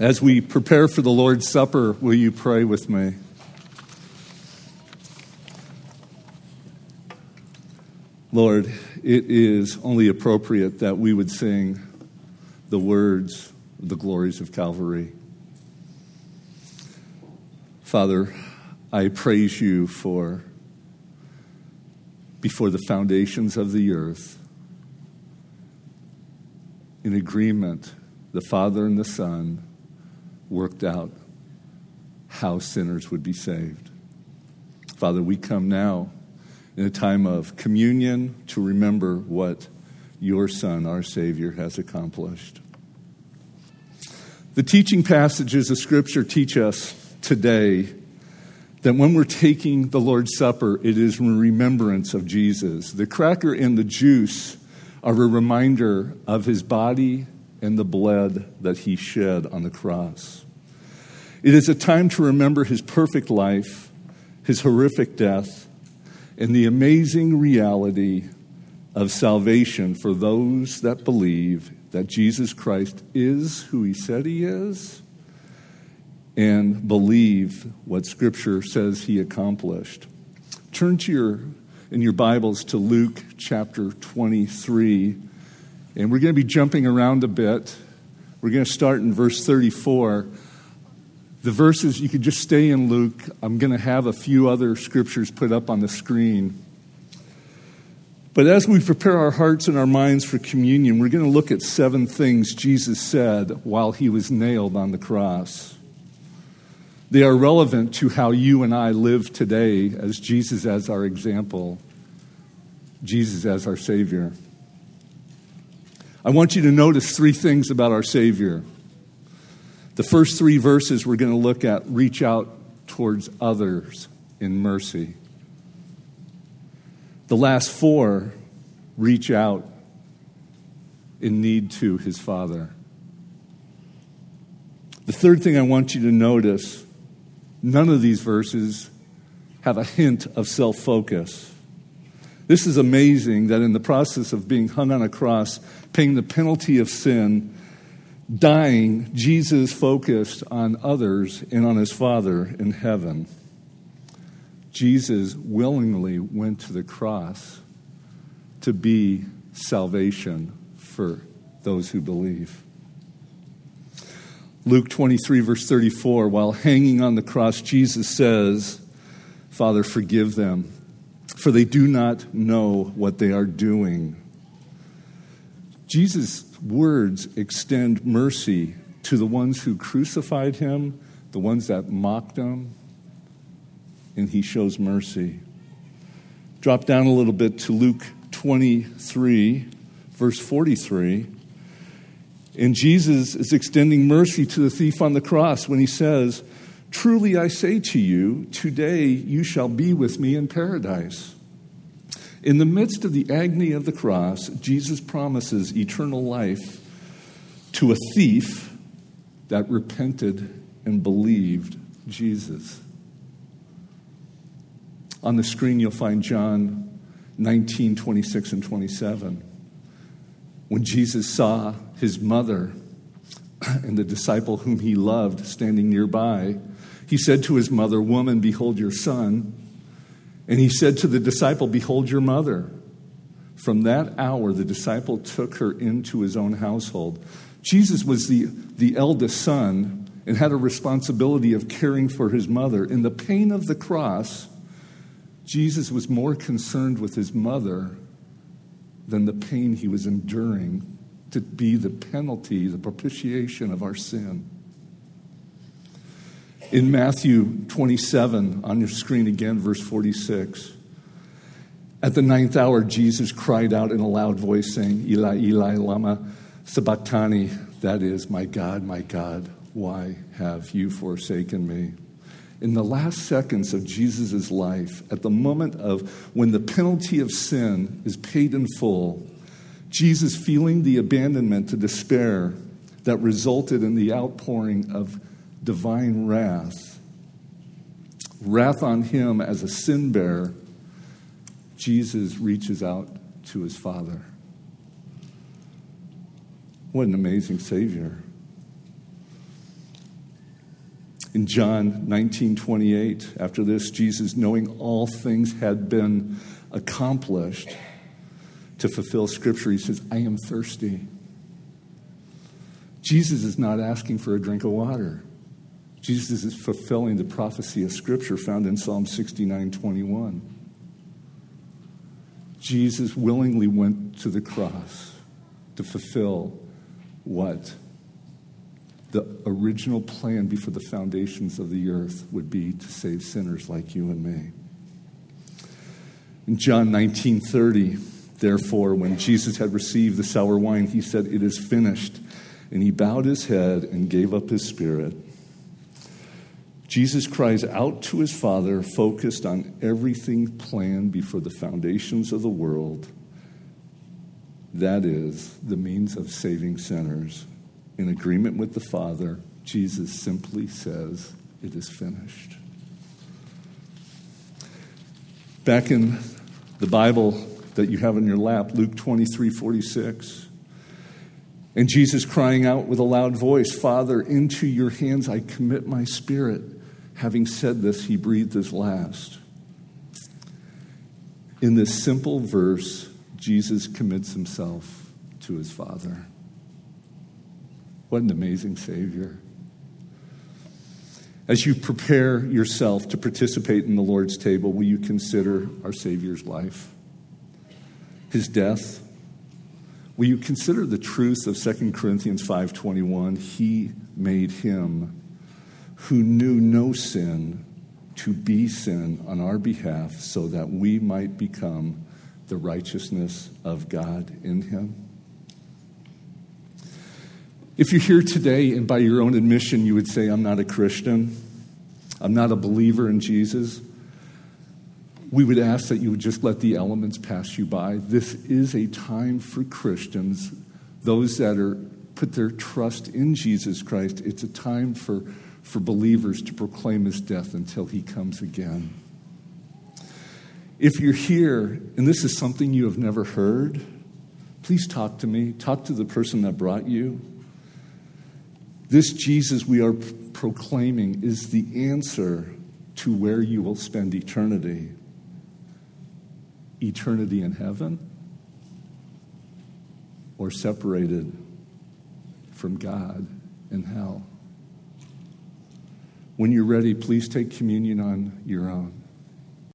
As we prepare for the Lord's Supper, will you pray with me? Lord, it is only appropriate that we would sing the words of the glories of Calvary. Father, I praise you for before the foundations of the earth, in agreement, the Father and the Son worked out how sinners would be saved. Father, we come now in a time of communion to remember what your Son, our Savior, has accomplished. The teaching passages of Scripture teach us today that when we're taking the Lord's Supper, it is in remembrance of Jesus. The cracker and the juice are a reminder of his body and the blood that he shed on the cross. It is a time to remember his perfect life, his horrific death, and the amazing reality of salvation for those that believe that Jesus Christ is who he said he is and believe what Scripture says he accomplished. Turn to your, in your Bibles to Luke chapter 23, and we're going to be jumping around a bit. We're going to start in verse 34. The verses, you could just stay in Luke. I'm going to have a few other scriptures put up on the screen. But as we prepare our hearts and our minds for communion, we're going to look at seven things Jesus said while he was nailed on the cross. They are relevant to how you and I live today as Jesus as our example, Jesus as our Savior. I want you to notice three things about our Savior. The first three verses we're going to look at reach out towards others in mercy. The last four reach out in need to his Father. The third thing I want you to notice none of these verses have a hint of self focus. This is amazing that in the process of being hung on a cross, paying the penalty of sin, dying, Jesus focused on others and on his Father in heaven. Jesus willingly went to the cross to be salvation for those who believe. Luke 23, verse 34, while hanging on the cross, Jesus says, Father, forgive them, for they do not know what they are doing. Jesus' words extend mercy to the ones who crucified him, the ones that mocked him, and he shows mercy. Drop down a little bit to Luke 23, verse 43. And Jesus is extending mercy to the thief on the cross when he says, Truly I say to you, today you shall be with me in paradise. In the midst of the agony of the cross, Jesus promises eternal life to a thief that repented and believed Jesus. On the screen, you'll find John 19, 26, and 27. When Jesus saw his mother and the disciple whom he loved standing nearby, he said to his mother, Woman, behold your son. And he said to the disciple, Behold your mother. From that hour, the disciple took her into his own household. Jesus was the, the eldest son and had a responsibility of caring for his mother. In the pain of the cross, Jesus was more concerned with his mother than the pain he was enduring to be the penalty, the propitiation of our sin. In Matthew 27, on your screen again, verse 46, at the ninth hour, Jesus cried out in a loud voice, saying, Eli, Eli, Lama Sabachthani, that is, my God, my God, why have you forsaken me? In the last seconds of Jesus' life, at the moment of when the penalty of sin is paid in full, Jesus feeling the abandonment to despair that resulted in the outpouring of divine wrath, wrath on him as a sin bearer, Jesus reaches out to his Father. What an amazing Savior. In John 19 28, after this, Jesus, knowing all things had been accomplished to fulfill Scripture, he says, I am thirsty. Jesus is not asking for a drink of water. Jesus is fulfilling the prophecy of Scripture found in Psalm 69 21. Jesus willingly went to the cross to fulfill what the original plan before the foundations of the earth would be to save sinners like you and me. In John 19:30, therefore, when Jesus had received the sour wine, he said, "It is finished." And he bowed his head and gave up his spirit. Jesus cries out to his Father, focused on everything planned before the foundations of the world. That is the means of saving sinners in agreement with the Father, Jesus simply says, It is finished. Back in the Bible that you have in your lap, Luke 23 46. And Jesus crying out with a loud voice, Father, into your hands I commit my spirit. Having said this, he breathed his last. In this simple verse, Jesus commits himself to his Father. What an amazing Savior. As you prepare yourself to participate in the Lord's table, will you consider our Savior's life, his death? Will you consider the truth of 2 Corinthians 5:21? He made him who knew no sin to be sin on our behalf so that we might become the righteousness of God in him. If you're here today and by your own admission you would say, I'm not a Christian, I'm not a believer in Jesus, we would ask that you would just let the elements pass you by. This is a time for Christians, those that are put their trust in Jesus Christ. It's a time for, for believers to proclaim his death until he comes again. If you're here and this is something you have never heard, please talk to me. Talk to the person that brought you. This Jesus we are proclaiming is the answer to where you will spend eternity. Eternity in heaven or separated from God in hell. When you're ready, please take communion on your own.